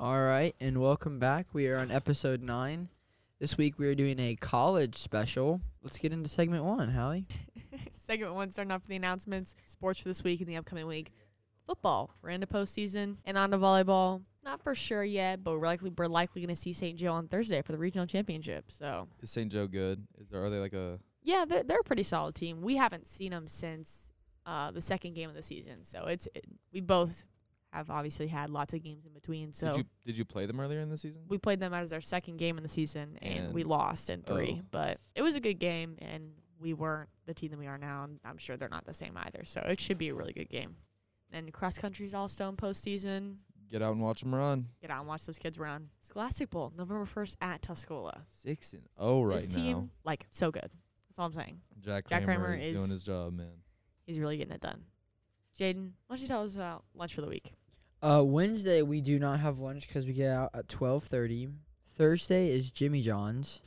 All right, and welcome back. We are on episode nine. This week we are doing a college special. Let's get into segment one, Hallie. Segment one, starting off with the announcements. Sports for this week and the upcoming week. Football. We're into postseason and on to volleyball. Not for sure yet, but we're likely we're likely going to see St. Joe on Thursday for the regional championship. So Is St. Joe good? Is there are they like a yeah, they're they're a pretty solid team. We haven't seen them since uh, the second game of the season, so it's it, we both have obviously had lots of games in between. So did you did you play them earlier in the season? we played them as our second game in the season, and, we lost in three. oh. But it was a good game, and we weren't the team that we are now. And I'm sure they're not the same either. So it should be a really good game. And cross country's all stone postseason. Get out and watch them run. Get out and watch those kids run. Scholastic Bowl, November 1st at Tuscola. Six and oh right this now. team, like, so good. That's all I'm saying. Jack, Jack Kramer, Kramer is, is- doing his job, man. He's really getting it done. Jaden, why don't you tell us about lunch for the week? Uh, Wednesday we do not have lunch 'cause we get out at twelve thirty. Thursday is Jimmy John's,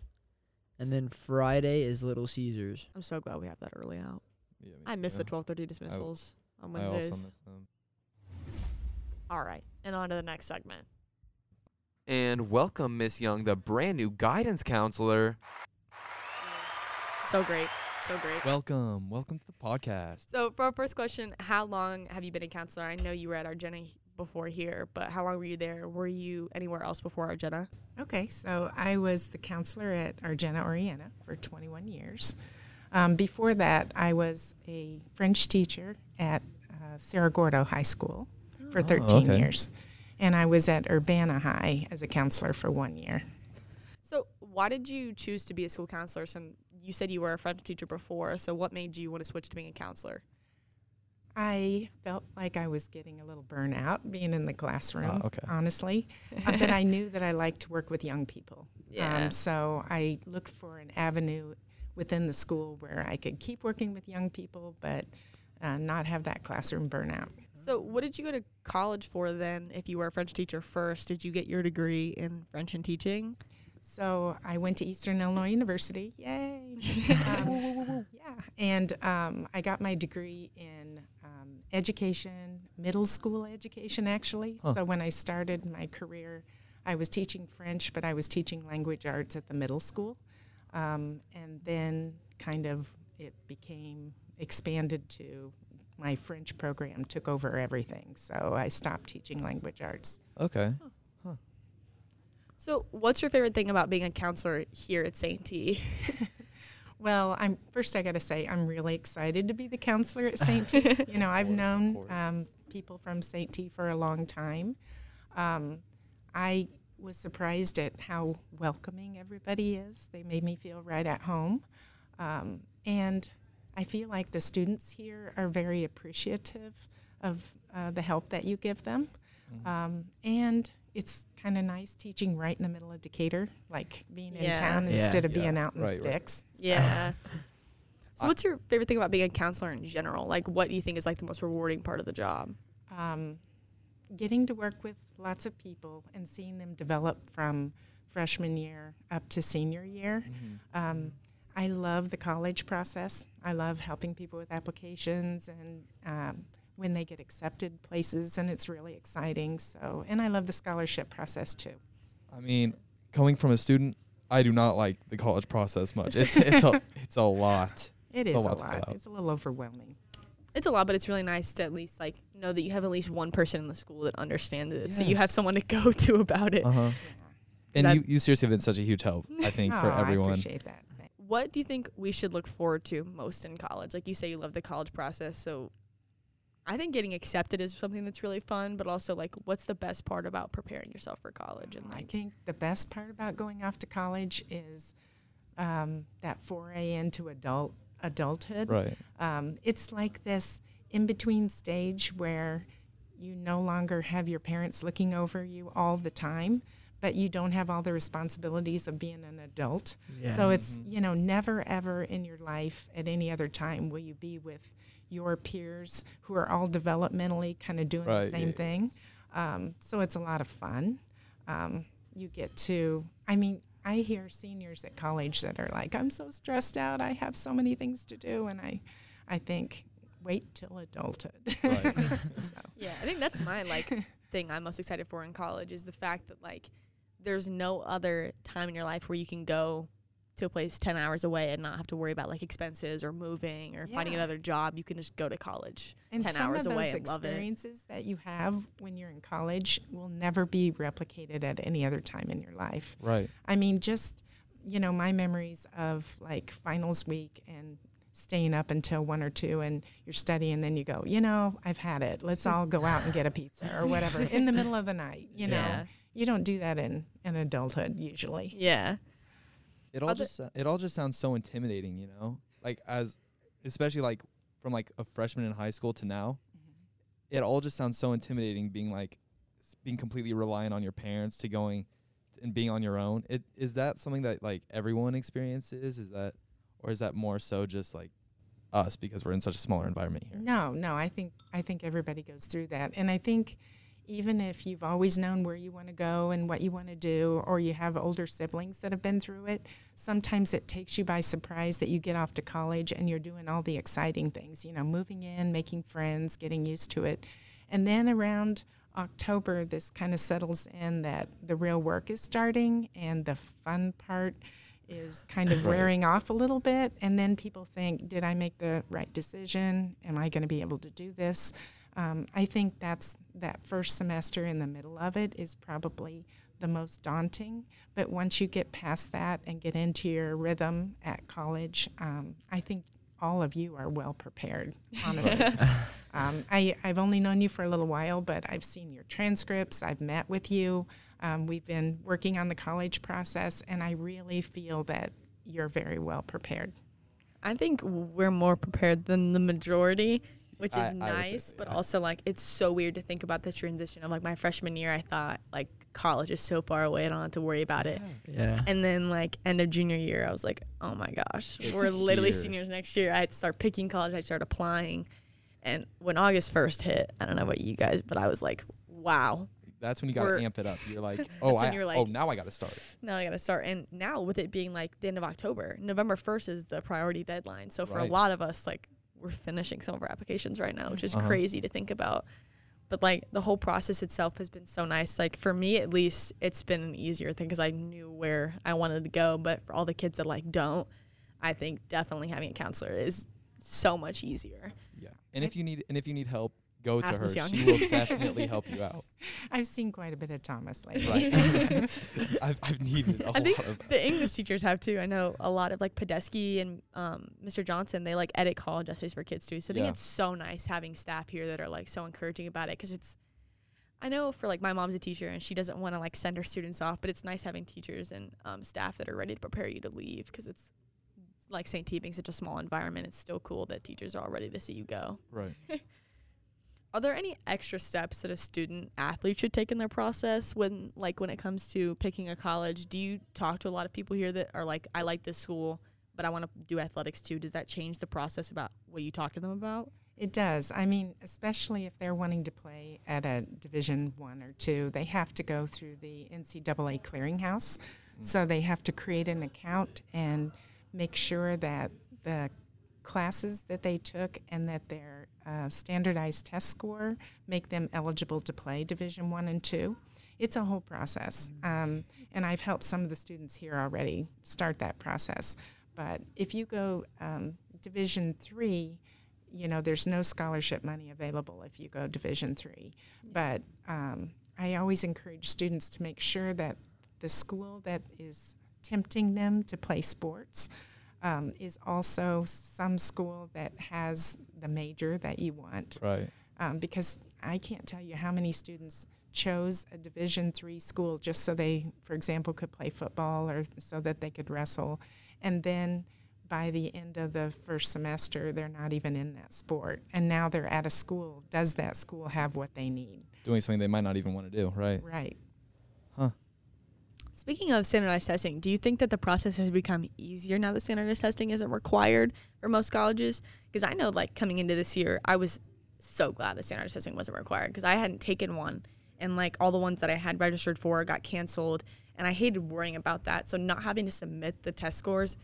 and then Friday is Little Caesars. I'm so glad we have that early out. Yeah, me I miss the 12:30 dismissals on I Wednesdays. also miss them. All right, and on to the next segment. And welcome, Miss Young, the brand new guidance counselor. So great, so great. Welcome, welcome to the podcast. So for our first question, how long have you been a counselor? I know you were at Argenta h- before here, but how long were you there? Were you anywhere else before Argenta? Okay, so I was the counselor at Argenta Oreana for 21 years. Um, before that, I was a French teacher at uh, Cerro Gordo High School for 13 okay. years. And I was at Urbana High as a counselor for one year. So why did you choose to be a school counselor? Some you said you were a French teacher before, so what made you want to switch to being a counselor? I felt like I was getting a little burnout being in the classroom, Ah, okay. honestly. Uh, but I knew that I liked to work with young people. Yeah. Um, so I looked for an avenue within the school where I could keep working with young people, but uh, not have that classroom burnout. So what did you go to college for then? If you were a French teacher first, did you get your degree in French and teaching? So I went to Eastern Illinois University. Yay! Um, yeah, and um, I got my degree in education, middle school education, actually. Huh. So when I started my career, I was teaching French, but I was teaching language arts at the middle school, um, and then kind of it became expanded to my French program took over everything. So I stopped teaching language arts. Okay. So what's your favorite thing about being a counselor here at St. T? Well, I'm first. I got to say, I'm really excited to be the counselor at St. T. you know, I've course, known um, people from St. T for a long time. Um, I was surprised at how welcoming everybody is. They made me feel right at home, um, and I feel like the students here are very appreciative of uh, the help that you give them. Mm-hmm. Um, and it's kind of nice teaching right in the middle of Decatur, like being in town Yeah. instead of Yeah, being out in right, the sticks. So- Yeah. So I- what's your favorite thing about being a counselor in general? Like what do you think is like the most rewarding part of the job? um, getting to work with lots of people and seeing them develop from freshman year up to senior year. Um, I love the college process. I love helping people with applications and um, when they get accepted places, and it's really exciting. So, and I love the scholarship process too. I mean, coming from a student, I do not like the college process much. It's it's a it's a lot. It It's a is a lot to fill lot. It's a little overwhelming. It's a lot, but it's really nice to at least like know that you have at least one person in the school that understands it. So you have someone to go to about it. Uh huh. And That- you, you seriously have been such a huge help, I think, for Oh, I everyone. appreciate that. What do you think we should look forward to most in college? Like you say you love the college process, so I think getting accepted is something that's really fun, but also like what's the best part about preparing yourself for college and I think the best part about going off to college is um, that foray into adult adulthood. Right. Um, it's like this in between stage where you no longer have your parents looking over you all the time, but you don't have all the responsibilities of being an adult. Yeah. So it's, you know, never ever in your life at any other time will you be with your peers who are all developmentally kind of doing the same yeah. thing. Um, so it's a lot of fun. Um, you get to, I mean, I hear seniors at college that are like, I'm so stressed out. I have so many things to do. And I, I think, wait till adulthood. Right. so, Yeah, I think that's my Like thing I'm most excited for in college is the fact that like there's no other time in your life where you can go to a place 10 hours away and not have to worry about like expenses or moving or finding another job. You can just go to college And 10 hours away and love it. experiences that you have when you're in college will never be replicated at any other time in your life. Right. I mean, just you know, my memories of like finals week and staying up until one or two, and you're studying, and then you go, you know, I've had it. Let's all go out and get a pizza or whatever in the middle of the night. You know, Yeah. you don't do that in in adulthood usually. Yeah. It all Other- just it all just sounds so intimidating, you know? Like as especially like from like a freshman in high school to now. Mm-hmm. It all just sounds so intimidating being like being completely reliant on your parents to going and being on your own. It is that something that like everyone experiences? Is that or is that more so just like us because we're in such a smaller environment here? No, no, I think I think everybody goes through that, and I think even if you've always known where you want to go and what you want to do, or you have older siblings that have been through it, sometimes it takes you by surprise that you get off to college and you're doing all the exciting things. You know, moving in, making friends, getting used to it, and then around October, this kind of settles in that the real work is starting and the fun part is kind of wearing off a little bit. And then people think, did I make the right decision? Am I going to be able to do this? Um, I think that's that first semester in the middle of it is probably the most daunting. But once you get past that and get into your rhythm at college, um, I think all of you are well prepared, honestly. um, I, I've only known you for a little while, but I've seen your transcripts, I've met with you. Um, we've been working on the college process, and I really feel that you're very well prepared. I think we're more prepared than the majority, which I- is I say nice, so, but yeah. also like it's so weird to think about the transition of like my freshman year. I thought like college is so far away, I don't have to worry about it. Yeah. And then like end of junior year, I was like, oh my gosh, It's we're literally here. seniors next year. I had to start picking college. I had to start applying. And when August first hit, I don't know about you guys, but I was like, wow, That's when you gotta amp it up. You're like, oh, I, you're oh, now I gotta start. now I got to start. And now with it being like the end of October, November 1st is the priority deadline. So for Right. a lot of us, like we're finishing some of our applications right now, which is Uh-huh. crazy to think about. But like the whole process itself has been so nice. Like for me, at least, it's been an easier thing because I knew where I wanted to go. But for all the kids that like don't, I think definitely having a counselor is so much easier. Yeah. And if you need and if you need help, go to her. Young. She will definitely help you out. I've seen quite a bit of Thomas lately. Right. I've I've needed a I think lot of the English teachers have too. I know a lot of like Podesky and um, Mr. Johnson. They like edit college essays for kids too. So I think Yeah. it's so nice having staff here that are like so encouraging about it because it's. I know for like my mom's a teacher and she doesn't want to like send her students off, but it's nice having teachers and um, staff that are ready to prepare you to leave because it's like St. T being such a small environment. It's still cool that teachers are all ready to see you go. right. Are there any extra steps that a student athlete should take in their process when like when it comes to picking a college? Do you talk to a lot of people here that are like, I like this school, but I want to do athletics too? Does that change the process about what you talk to them about? It does. I mean, especially if they're wanting to play at a Division One or two, they have to go through the NCAA clearinghouse. Mm. So they have to create an account and make sure that the classes that they took and that their uh, standardized test score make them eligible to play Division One and Two. It's a whole process, um, and I've helped some of the students here already start that process. But if you go um, Division Three, you know there's no scholarship money available if you go Division Three. But um, I always encourage students to make sure that the school that is tempting them to play sports um, is also some school that has the major that you want Right. um, because I can't tell you how many students chose a Division three school just so they, for example, could play football or so that they could wrestle, and then by the end of the first semester they're not even in that sport, and now they're at a school. Does that school have what they need? Doing something they might not even want to do. Right. Right. Speaking of standardized testing, do you think that the process has become easier now that standardized testing isn't required for most colleges? Because I know, like, coming into this year, I was so glad that standardized testing wasn't required because I hadn't taken one. And, like, all the ones that I had registered for got canceled. And I hated worrying about that. So, not having to submit the test scores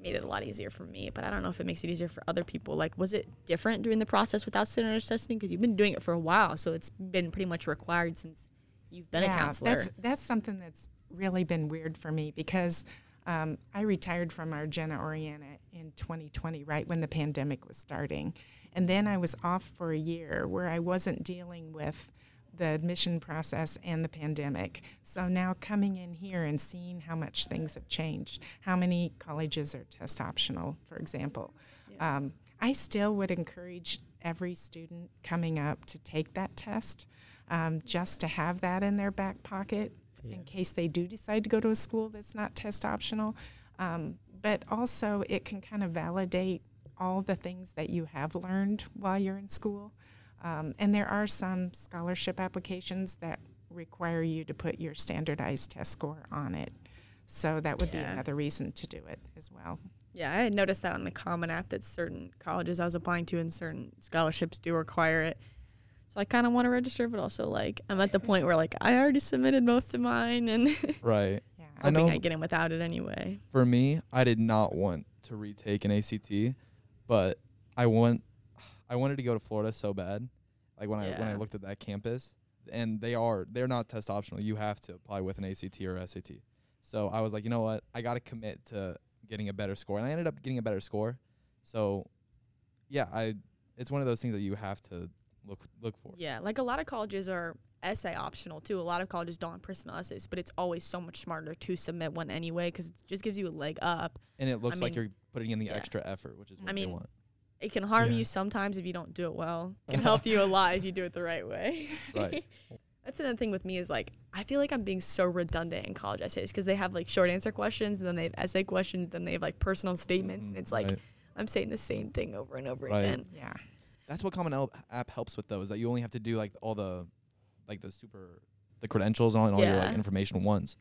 made it a lot easier for me, but I don't know if it makes it easier for other people. Like, was it different during the process without standardized testing? Because you've been doing it for a while, so it's been pretty much required since you've been a counselor. That's that's something that's really been weird for me because um, I retired from Argenta Oreana in 2020, right when the pandemic was starting, and then I was off for a year where I wasn't dealing with the admission process and the pandemic. So now coming in here and seeing how much things have changed, how many colleges are test optional, for example. Um, I still would encourage every student coming up to take that test um, just to have that in their back pocket in case they do decide to go to a school that's not test optional. Um, but also, it can kind of validate all the things that you have learned while you're in school. Um, and there are some scholarship applications that require you to put your standardized test score on it. So that would be another reason to do it as well. Yeah, I had noticed that on the Common App that certain colleges I was applying to and certain scholarships do require it. So I kind of want to register, but also like I'm at the point where like I already submitted most of mine and Right. Yeah. I hoping know- I get in without it anyway. For me, I did not want to retake an ACT, but I want I wanted to go to Florida so bad. Like when I when I looked at that campus, and they are they're not test optional. You have to apply with an ACT or SAT. So I was like, you know what? I got to commit to getting a better score, and I ended up getting a better score. So, yeah, I it's one of those things that you have to look look for. Yeah, like a lot of colleges are essay optional too. A lot of colleges don't have personal essays, but it's always so much smarter to submit one anyway because it just gives you a leg up. And it looks like mean, you're putting in the yeah. extra effort, which is what I they mean, want. It can harm Yeah. you sometimes if you don't do it well. It can help you a lot if you do it the right way. Right. That's another thing with me is like I feel like I'm being so redundant in college essays because they have like short answer questions and then they have essay questions, then they have like personal statements, and Mhm, it's like right. I'm saying the same thing over and over Right. again. Yeah. That's what Common App app helps with though, is that you only have to do like all the like the super the credentials and all, and all your like Yeah. information once.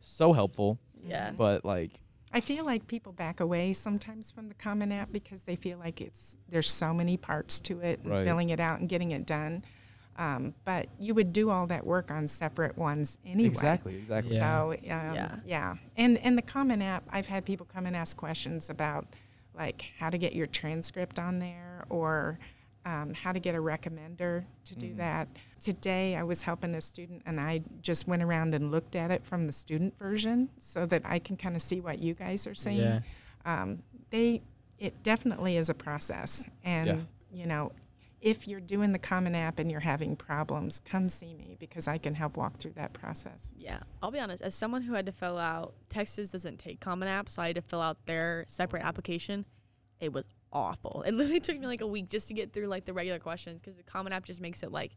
So helpful, Yeah. but like I feel like people back away sometimes from the Common App because they feel like it's there's so many parts to it, and Right. filling it out and getting it done. Um, but you would do all that work on separate ones anyway. exactly, exactly. Yeah. So um, Yeah. yeah. and and the Common App, I've had people come and ask questions about like how to get your transcript on there or um, how to get a recommender to do Mhm. that. Today, I was helping a student, and I just went around and looked at it from the student version so that I can kind of see what you guys are saying. Yeah. Um, they, it definitely is a process, and Yeah. you know, if you're doing the Common App and you're having problems, come see me because I can help walk through that process. Yeah, I'll be honest. As someone who had to fill out Texas doesn't take Common App, so I had to fill out their separate application. It was awful. It literally took me like a week just to get through like the regular questions because the Common App just makes it like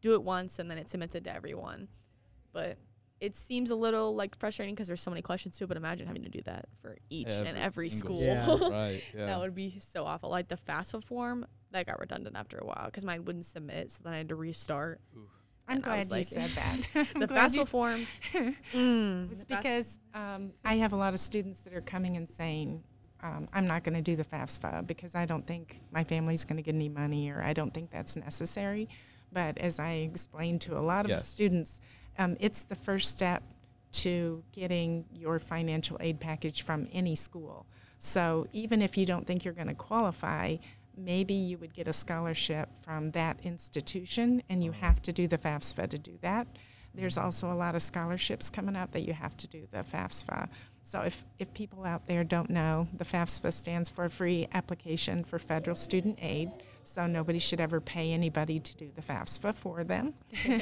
do it once and then it submits it to everyone. But it seems a little like frustrating because there's so many questions too. But imagine having to do that for each and Every every school. Yeah. right. Yeah. that would be so awful. Like the FAFSA form that got redundant after a while because mine wouldn't submit, so then I had to restart. I'm And glad you like- said that. The glad FAFSA form. mm, It's because um, I have a lot of students that are coming and saying, um, I'm not going to do the FAFSA because I don't think my family's going to get any money or I don't think that's necessary. But as I explained to a lot of Yes. students, um, it's the first step to getting your financial aid package from any school. So even if you don't think you're going to qualify, maybe you would get a scholarship from that institution and you have to do the FAFSA to do that. There's also a lot of scholarships coming up that you have to do the FAFSA. So if, if people out there don't know, the FAFSA stands for Free Application for Federal Student Aid. So nobody should ever pay anybody to do the FAFSA for them.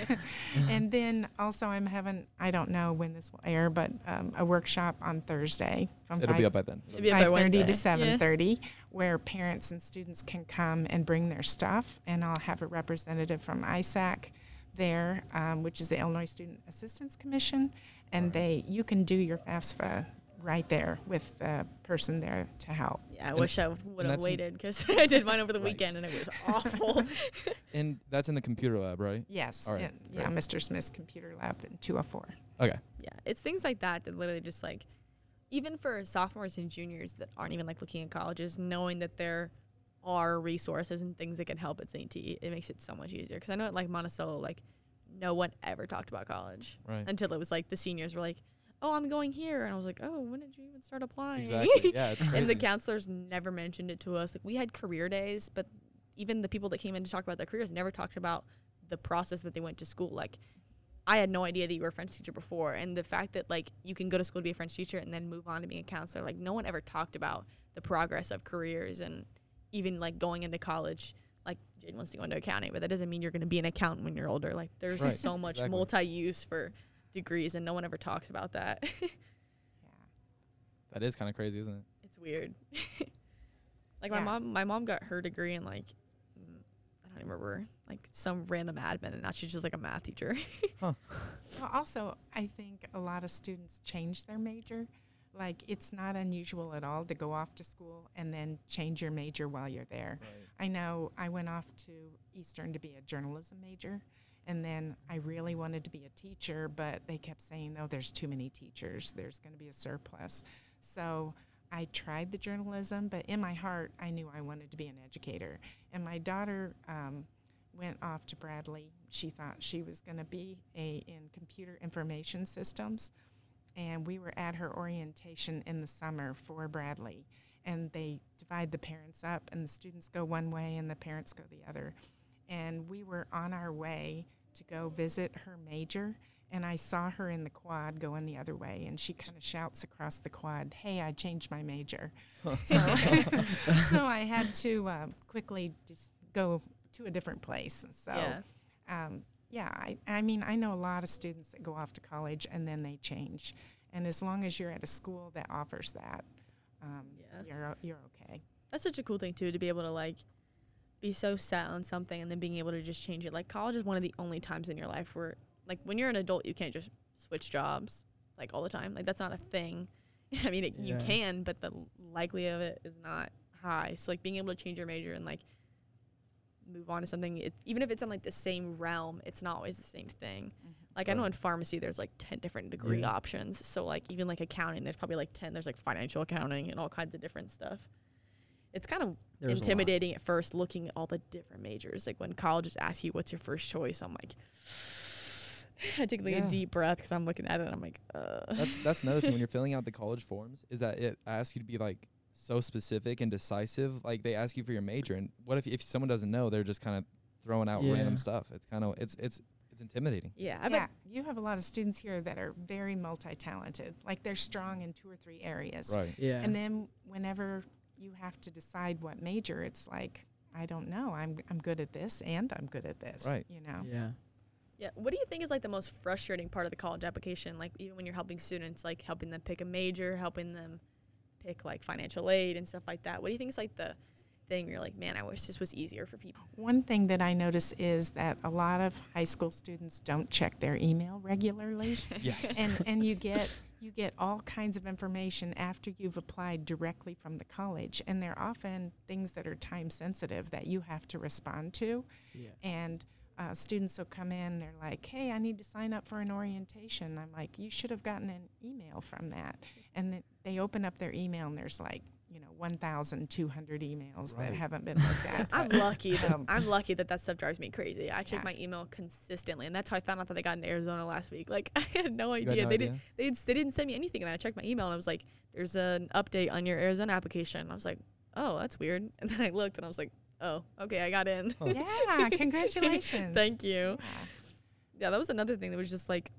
and then also I'm having, I don't know when this will air, but um, a workshop on Thursday from It'll 5 be up by then. It'll be up by 5:30 Wednesday. to Yeah. 7:30 where parents and students can come and bring their stuff and I'll have a representative from ISAC there um, which is the Illinois Student Assistance Commission and they you can do your FAFSA right there with the person there to help. Yeah, I And- wish I would have waited because I did mine over the Right. weekend and it was awful. And that's in the computer lab, right? Yes. All right, and- yeah, great. Mr. Smith's computer lab in 204. Okay. yeah, it's things like that that literally just like, even for sophomores and juniors that aren't even like looking at colleges, knowing that there are resources and things that can help at St. T, it makes it so much easier. Because I know at like Monticello, like no one ever talked about college Right. until it was like the seniors were like, "Oh, I'm going here," and I was like, "Oh, when did you even start applying?" Exactly. Yeah, it's and the counselors never mentioned it to us. Like we had career days, but even the people that came in to talk about their careers never talked about the process that they went to school. Like I had no idea that you were a French teacher before, and the fact that like you can go to school to be a French teacher and then move on to being a counselor. Like no one ever talked about the progress of careers and even like going into college. Like Jane wants to go into accounting, but that doesn't mean you're going to be an accountant when you're older. Like there's Right, so much exactly. multi-use for degrees, and no one ever talks about that. Yeah. that is kind of crazy, isn't it? it's weird. like my mom, my mom got her degree in like mm, I don't even remember like some random admin, and now she's just like a math teacher. Well, also, I think a lot of students change their major. Like, it's not unusual at all to go off to school and then change your major while you're there. I know I went off to Eastern to be a journalism major, and then I really wanted to be a teacher, but they kept saying, "No, there's too many teachers. There's going to be a surplus." So I tried the journalism, but in my heart, I knew I wanted to be an educator. And my daughter um, went off to Bradley. She thought she was going to be a in computer information systems, and we were at her orientation in the summer for Bradley and they divide the parents up and the students go one way and the parents go the other. And we were on our way to go visit her major and i saw her in the quad going the other way and she kind of shouts across the quad hey i changed my major. So, so i had to um, quickly just go to a different place. So yeah, um, yeah, I, I mean, I know a lot of students that go off to college and then they change. And as long as you're at a school that offers that, um, Yeah. you're, you're okay. that's such a cool thing too to be able to like be so set on something and then being able to just change it. Like college is one of the only times in your life where like when you're an adult, you can't just switch jobs like all the time. Like that's not a thing. I mean, it, you can, but the likely of it is not high. So like being able to change your major and like move on to something, it, even if it's in like the same realm, it's not always the same thing. Like I know in pharmacy there's like 10 different degree Yeah. options. So like even like accounting there's probably like 10 there's like financial accounting and all kinds of different stuff. It's kind of There's a lot. intimidating at first looking at all the different majors. Like when colleges ask you what's your first choice, I'm like I take like Yeah. a deep breath because I'm looking at it and I'm like, uh. That's that's another thing when you're filling out the college forms is that it asks you to be like so specific and decisive. Like they ask you for your major, and what if if someone doesn't know, they're just kind of throwing out Yeah. random stuff. It's kind of it's it's it's intimidating. yeah, I yeah, you have a lot of students here that are very multi-talented. Like they're strong in two or three areas. Right. Yeah. And then whenever you have to decide what major, it's like, I don't know. I'm, I'm good at this and I'm good at this. Right. You know? yeah. Yeah. What do you think is like the most frustrating part of the college application? Like even when you're helping students, like helping them pick a major, helping them pick like financial aid and stuff like that. What do you think is like the thing where you're like, man, I wish this was easier for people? One thing that I notice is that a lot of high school students don't check their email regularly. Yes. and and you get you get all kinds of information after you've applied directly from the college and they're often things that are time sensitive that you have to respond to Yeah. and uh, students will come in they're like hey i need to sign up for an orientation i'm like you should have gotten an email from that and th- they open up their email and there's like you know 1200 emails that haven't been looked at I'm lucky that Um, I'm lucky that that stuff drives me crazy. I check Yeah. my email consistently, and that's how I found out that I got into Arizona last week. Like I had no idea. had no they idea? didn't. They, they didn't send me anything, and then I checked my email, and I was like, "There's an update on your Arizona application." And I was like, "Oh, that's weird." And then I looked, and I was like, "Oh, okay, I got in." yeah congratulations Thank you. Yeah. Yeah, that was another thing that was just like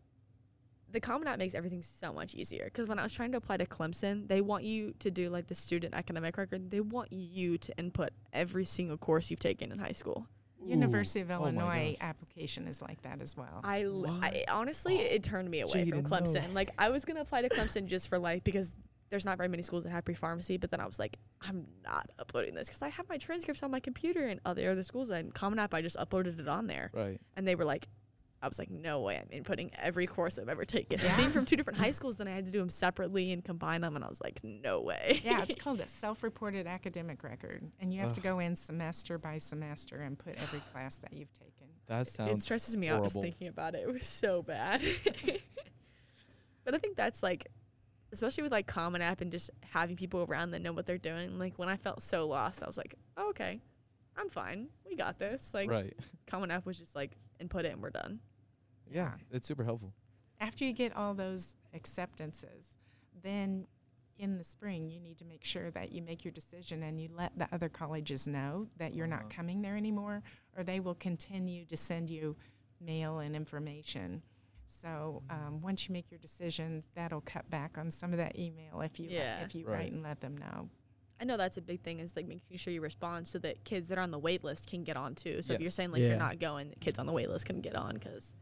the Common App makes everything so much easier. Because when I was trying to apply to Clemson, they want you to do like the student academic record. They want you to input every single course you've taken in high school. University of oh Illinois gosh. application is like that as well. I honestly, it turned me away from Clemson. no. Like I was gonna apply to Clemson just for life because there's not very many schools that have pre-pharmacy. But then I was like, I'm not uploading this because I have my transcripts on my computer and other other schools and Common App. I just uploaded it on there, Right. and they were like. I was like, no way, I'm inputting every course I've ever taken. Yeah. being from two different high schools, then I had to do them separately and combine them, and I was like, no way. yeah, it's called a self-reported academic record, and you have to go in semester by semester and put every class that you've taken. That sounds. it sounds stresses me out just thinking about it. It was so bad. but I think that's like, especially with like Common App and just having people around that know what they're doing. Like when I felt so lost, I was like, oh, okay, I'm fine. We got this. Like right. Common App was just like input it and we're done. Yeah, it's super helpful. After you get all those acceptances, then in the spring you need to make sure that you make your decision and you let the other colleges know that you're Uh-huh. not coming there anymore, or they will continue to send you mail and information. So um, once you make your decision, that'll cut back on some of that email if you Yeah. if you Right. write and let them know. I know that's a big thing is like making sure you respond so that kids that are on the wait list can get on too. So if you're saying like Yeah. you're not going, the kids on the wait list can get on because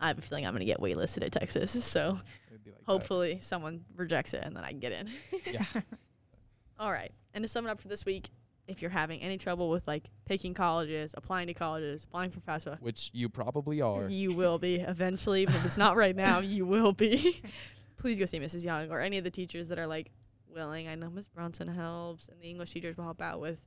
I have a feeling I'm going to get waitlisted at Texas. So It'd be like that. hopefully someone rejects it and then I can get in. Yeah. All right. And to sum it up for this week, if you're having any trouble with like picking colleges, applying to colleges, applying for FAFSA, Which you probably are. you will be eventually. But if it's not right now, you will be. Please go see Mrs. Young or any of the teachers that are like willing. I know Miss Bronson helps, and the English teachers will help out with.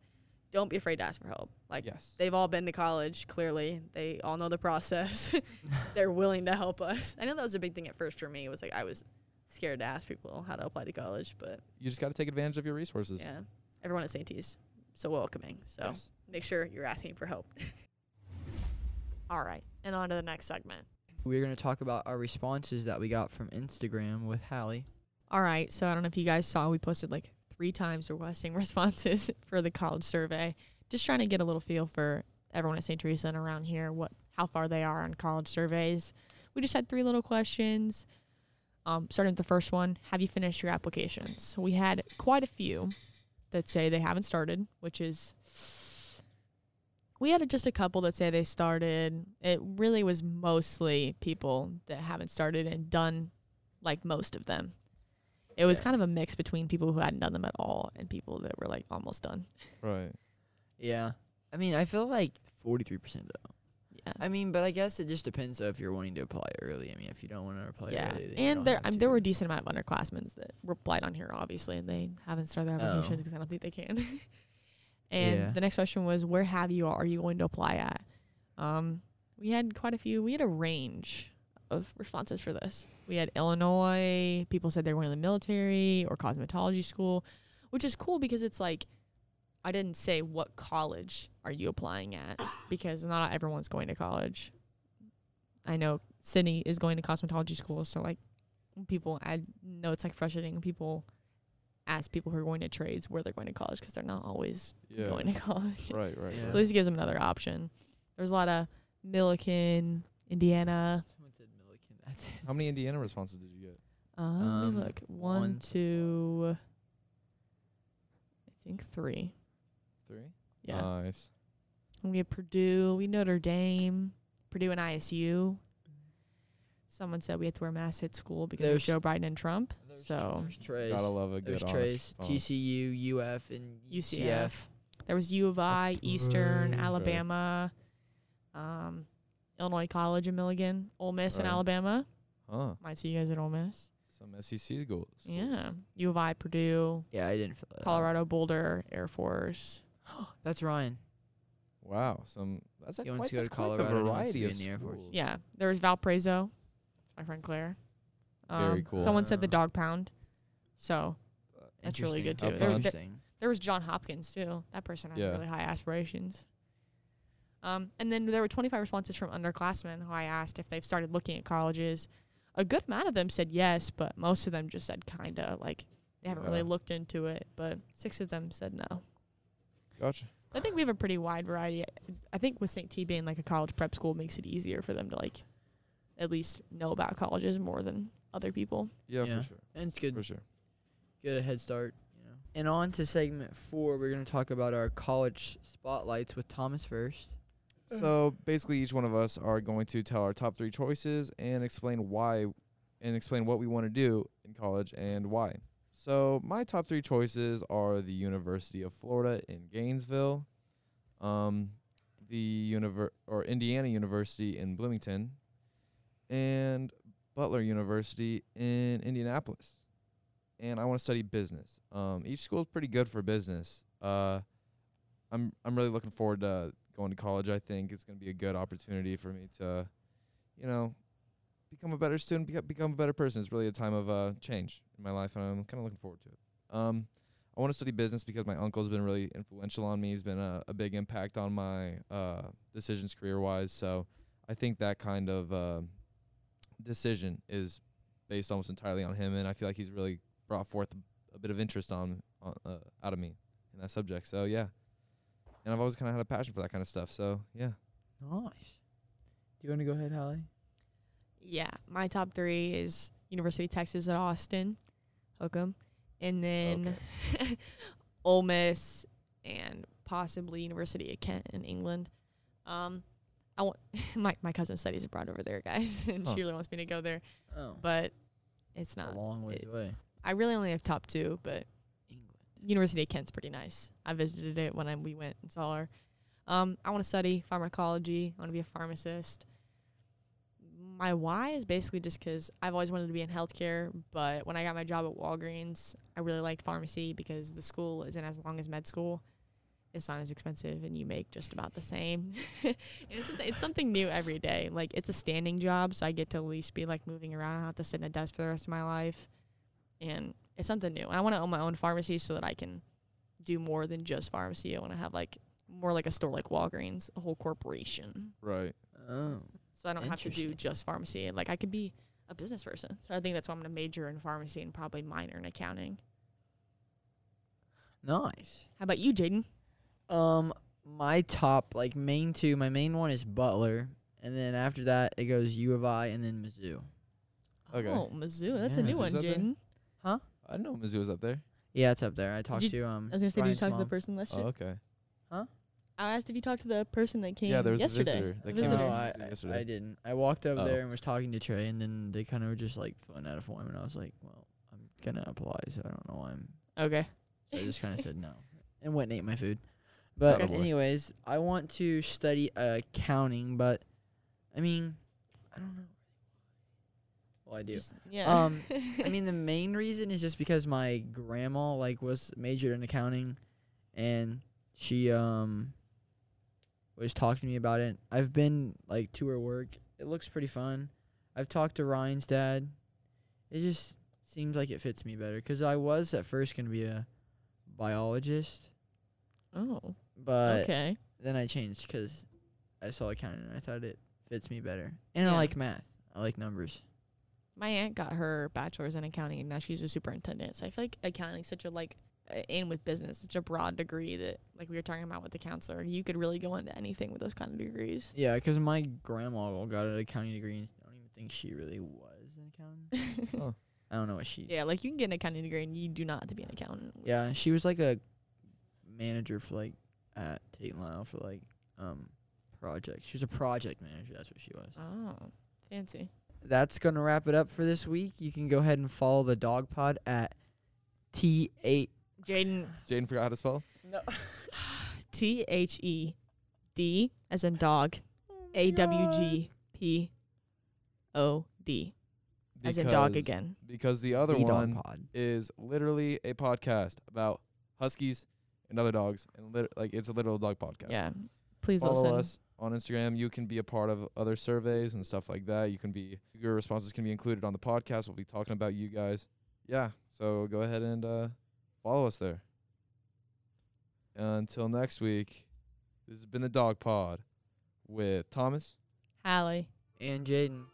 Don't be afraid to ask for help. Like yes. they've all been to college. Clearly, they all know the process. They're willing to help us. I know that was a big thing at first for me. It was like I was scared to ask people how to apply to college, but you just got to take advantage of your resources. yeah, everyone at St. T's so welcoming. So Yes. make sure you're asking for help. all right, and on to the next segment. We're going to talk about our responses that we got from Instagram with Hallie. All right. So I don't know if you guys saw, we posted like three times requesting responses for the college survey. Just trying to get a little feel for everyone at St. Teresa and around here, what how far they are on college surveys. We just had three little questions. Um, starting with the first one, have you finished your applications? So we had quite a few that say they haven't started, which is we had just a couple that say they started. It really was mostly people that haven't started and done like most of them. It was Yeah. kind of a mix between people who hadn't done them at all and people that were like almost done. Right. Yeah. I mean, I feel like 43% though. Yeah. I mean, but I guess it just depends though if you're wanting to apply early. I mean, if you don't want to apply yeah. early, And there um, there were a decent amount of underclassmen that replied on here obviously and they haven't started their Oh. applications because I don't think they can. and Yeah. the next question was where have you are you going to apply at? Um we had quite a few. We had a range of responses for this. We had Illinois, people said they were in the military or cosmetology school, which is cool because it's like I didn't say what college are you applying at because not everyone's going to college. I know Sydney is going to cosmetology school, so like people I know it's like frustrating when people ask people who are going to trades where they're going to college because they're not always Yeah. going to college. Right. Right. Yeah. So at least it gives them another option. There's a lot of Millikin, Indiana. Someone said Millikin. That's it. How many Indiana responses did you get? Um, let Um, me look. One, one, two, I think three. Three. Yeah. Nice. we have Purdue, we Notre Dame, Purdue and ISU. Someone said we have to wear masks at school because There's- of Joe Biden and Trump. There's- So there's Trace. Gotta love a good There's honest Trace, response. TCU, UF, and UCF. UCF. there was U of I, Eastern, Right. Alabama, um, Illinois College in Millikin, Ole Miss in Right. Alabama. Huh. Might see you guys at Ole Miss. Some SEC goals. Yeah. U of I, Purdue, Yeah, I didn't fill that. out. Colorado Boulder, Air Force. That's Ryan. Wow. Some. That's a He wants quite, to go that's to quite the Colorado and wants to variety be of in the Air Force. schools. Yeah. There was Valparaiso, my friend Claire. Very Um, cool. Someone said the Uh, dog pound. So that's really good too. How There, fun. there, Interesting. there was John Hopkins too. That person had Yeah. really high aspirations. Um, and then there were 25 responses from underclassmen who I asked if they've started looking at colleges. A good amount of them said yes, but most of them just said kind of like they haven't really looked into it. But six of them said no. Gotcha. I think we have a pretty wide variety. I think with St. T being like a college prep school makes it easier for them to like at least know about colleges more than other people. Yeah, Yeah. for sure. And it's good. For sure. Get a head start. You know. And on to segment four, we're gonna talk about our college spotlights with Thomas first. So basically, each one of us are going to tell our top three choices and explain why, and explain what we want to do in college and why. So my top three choices are the University of Florida in Gainesville, um, the univer- or Indiana University in Bloomington, and Butler University in Indianapolis. And I want to study business. Um, each school is pretty good for business. Uh, I'm I'm really looking forward to going to college. I think it's going to be a good opportunity for me to, you know, become a better student, beco- become a better person. It's really a time of uh, change in my life, and I'm kind of looking forward to it. Um, I want to study business because my uncle's been really influential on me. He's been a, a big impact on my uh, decisions career wise. So I think that kind of uh, decision is based almost entirely on him, and I feel like he's really brought forth a, a bit of interest on, on uh, out of me in that subject. So yeah, and I've always kind of had a passion for that kind of stuff. So yeah, Nice. Do you want to go ahead, Hallie? Yeah, my top three is University of Texas at Austin, Hook'em, and then Ole Miss and possibly University of Kent in England. Um, I want my my cousin studies abroad over there, guys, and Huh. she really wants me to go there, Oh, but it's it's a not. long way it- away. I really only have top two, but England. University of Kent's pretty nice. I visited it when I, we went and saw her. Um, I want to study pharmacology. I want to be a pharmacist. My why is basically just 'cause I've always wanted to be in healthcare, but when I got my job at Walgreens, I really liked pharmacy because the school isn't as long as med school. It's not as expensive, and you make just about the same. it's, something- it's something new every day. Like it's a standing job, so I get to at least be like moving around. I don't have to sit in a desk for the rest of my life, and it's something new. And I want to own my own pharmacy so that I can do more than just pharmacy. I want to have like more like a store like Walgreens, a whole corporation. right. Oh. So I don't have to do just pharmacy. Like I could be a business person. So I think that's why I'm gonna major in pharmacy and probably minor in accounting. Nice. How about you, Jaden? Um, my top like main two. My main one is Butler, and then after that it goes U of I, and then Mizzou. Okay. Oh, Mizzou. That's a new Mizzou's one, up there? Jaden. Huh? I didn't know Mizzou was up there. Yeah, it's up there. I talked you- to um. I was gonna say, did Brian's you talk to the person last Oh, year? okay. I asked if you talked to the person that came Yeah, there was a yesterday. visitor A that came visitor. No. I, I, yesterday. I didn't. I walked over Oh. there and was talking to Trey, and then they kind of were just like filling out a form, and I was like, "Well, I'm gonna apply, so I don't know why I'm." Okay. So I just kind of said no, and went and ate my food. But Okay. anyways, I want to study accounting, but I mean, I don't know. Well, I do. Just- yeah. Um, I mean, the main reason is just because my grandma like was majored in accounting, and she um was talking to me about it. I've been like to her work. It looks pretty fun. I've talked to Ryan's dad. It just seems like it fits me better 'cause I was at first gonna be a biologist, oh. but okay. then I changed 'cause I saw accounting and I thought it fits me better. And I like math. I like numbers. My aunt got her bachelor's in accounting and now she's a superintendent. So I feel like accounting is such a like in with business, such a broad degree that like we were talking about with the counselor, you could really go into anything with those kind of degrees. Yeah, 'cause my grandma got an accounting degree. And I don't even think she really was an accountant. Oh. I don't know what she. yeah, like you can get an accounting degree and you do not have to be an accountant. Yeah, she was like a manager for like at Tate and Lyle for like um projects. She was a project manager. That's what she was. Oh, fancy. That's gonna wrap it up for this week. You can go ahead and follow the DawgPod at T eight. Jaden, Jaden forgot how to spell. No. T H E D as in dog, A W G P O D as in dog again. Because the other The Dog one Pod. is literally a podcast about huskies and other dogs, and lit- like it's a literal dog podcast. Yeah, please Follow listen. us on Instagram. You can be a part of other surveys and stuff like that. You can be your responses can be included on the podcast. We'll be talking about you guys. Yeah. So go ahead and uh, Follow us there. Until next week, this has been the DawgPod with Thomas, Hallie, and Jaden.